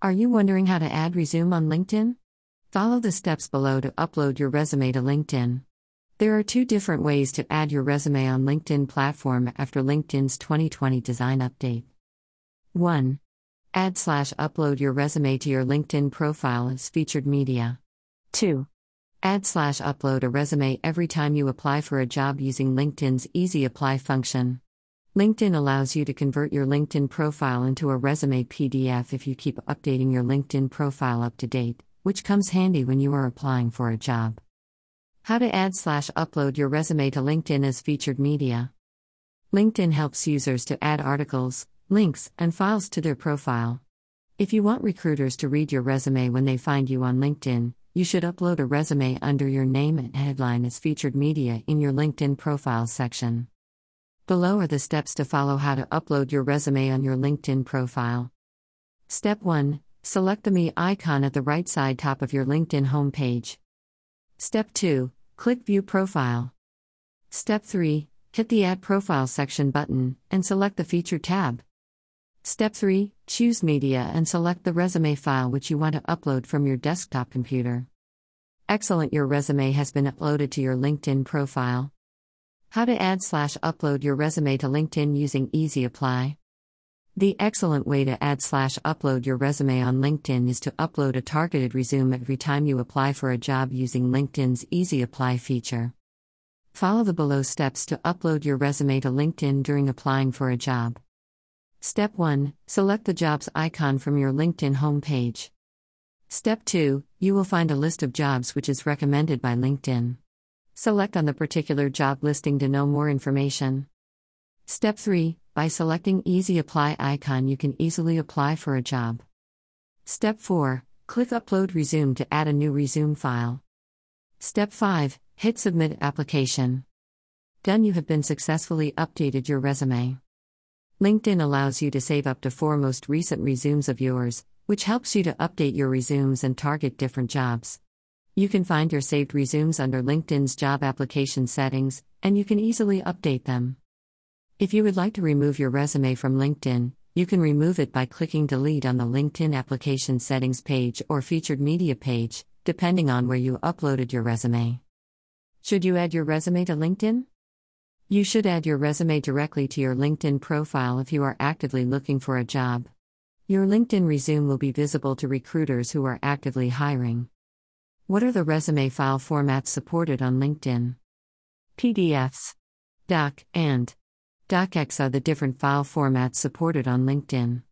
Are you wondering how to add resume on LinkedIn? Follow the steps below to upload your resume to LinkedIn. There are two different ways to add your resume on LinkedIn platform after LinkedIn's 2020 design update. 1. Add slash upload your resume to your LinkedIn profile as featured media. 2. Add slash upload a resume every time you apply for a job using LinkedIn's Easy Apply function. LinkedIn allows you to convert your LinkedIn profile into a resume PDF if you keep updating your LinkedIn profile up to date, which comes handy when you are applying for a job. How to add slash upload your resume to LinkedIn as featured media. LinkedIn helps users to add articles, links, and files to their profile. If you want recruiters to read your resume when they find you on LinkedIn, you should upload a resume under your name and headline as featured media in your LinkedIn profile section. Below are the steps to follow how to upload your resume on your LinkedIn profile. Step 1 Select the Me icon at the right side top of your LinkedIn homepage. Step 2 Click View Profile. Step 3 Hit the Add Profile section button and select the Feature tab. Step 3 Choose Media and select the resume file which you want to upload from your desktop computer. Excellent, your resume has been uploaded to your LinkedIn profile. How to add slash upload your resume to LinkedIn using Easy Apply. The excellent way to add slash upload your resume on LinkedIn is to upload a targeted resume every time you apply for a job using LinkedIn's Easy Apply feature. Follow the below steps to upload your resume to LinkedIn during applying for a job. Step 1 Select the jobs icon from your LinkedIn homepage. Step 2 You will find a list of jobs which is recommended by LinkedIn. Select on the particular job listing to know more information. Step 3 By selecting Easy Apply icon, you can easily apply for a job. Step 4 Click Upload Resume to add a new resume file. Step 5 Hit Submit Application. Done, you have been successfully updated your resume. LinkedIn allows you to save up to four most recent resumes of yours, which helps you to update your resumes and target different jobs. You can find your saved resumes under LinkedIn's job application settings, and you can easily update them. If you would like to remove your resume from LinkedIn, you can remove it by clicking Delete on the LinkedIn application settings page or featured media page, depending on where you uploaded your resume. Should you add your resume to LinkedIn? You should add your resume directly to your LinkedIn profile if you are actively looking for a job. Your LinkedIn resume will be visible to recruiters who are actively hiring. What are the resume file formats supported on LinkedIn? PDFs, Doc, and DocX are the different file formats supported on LinkedIn.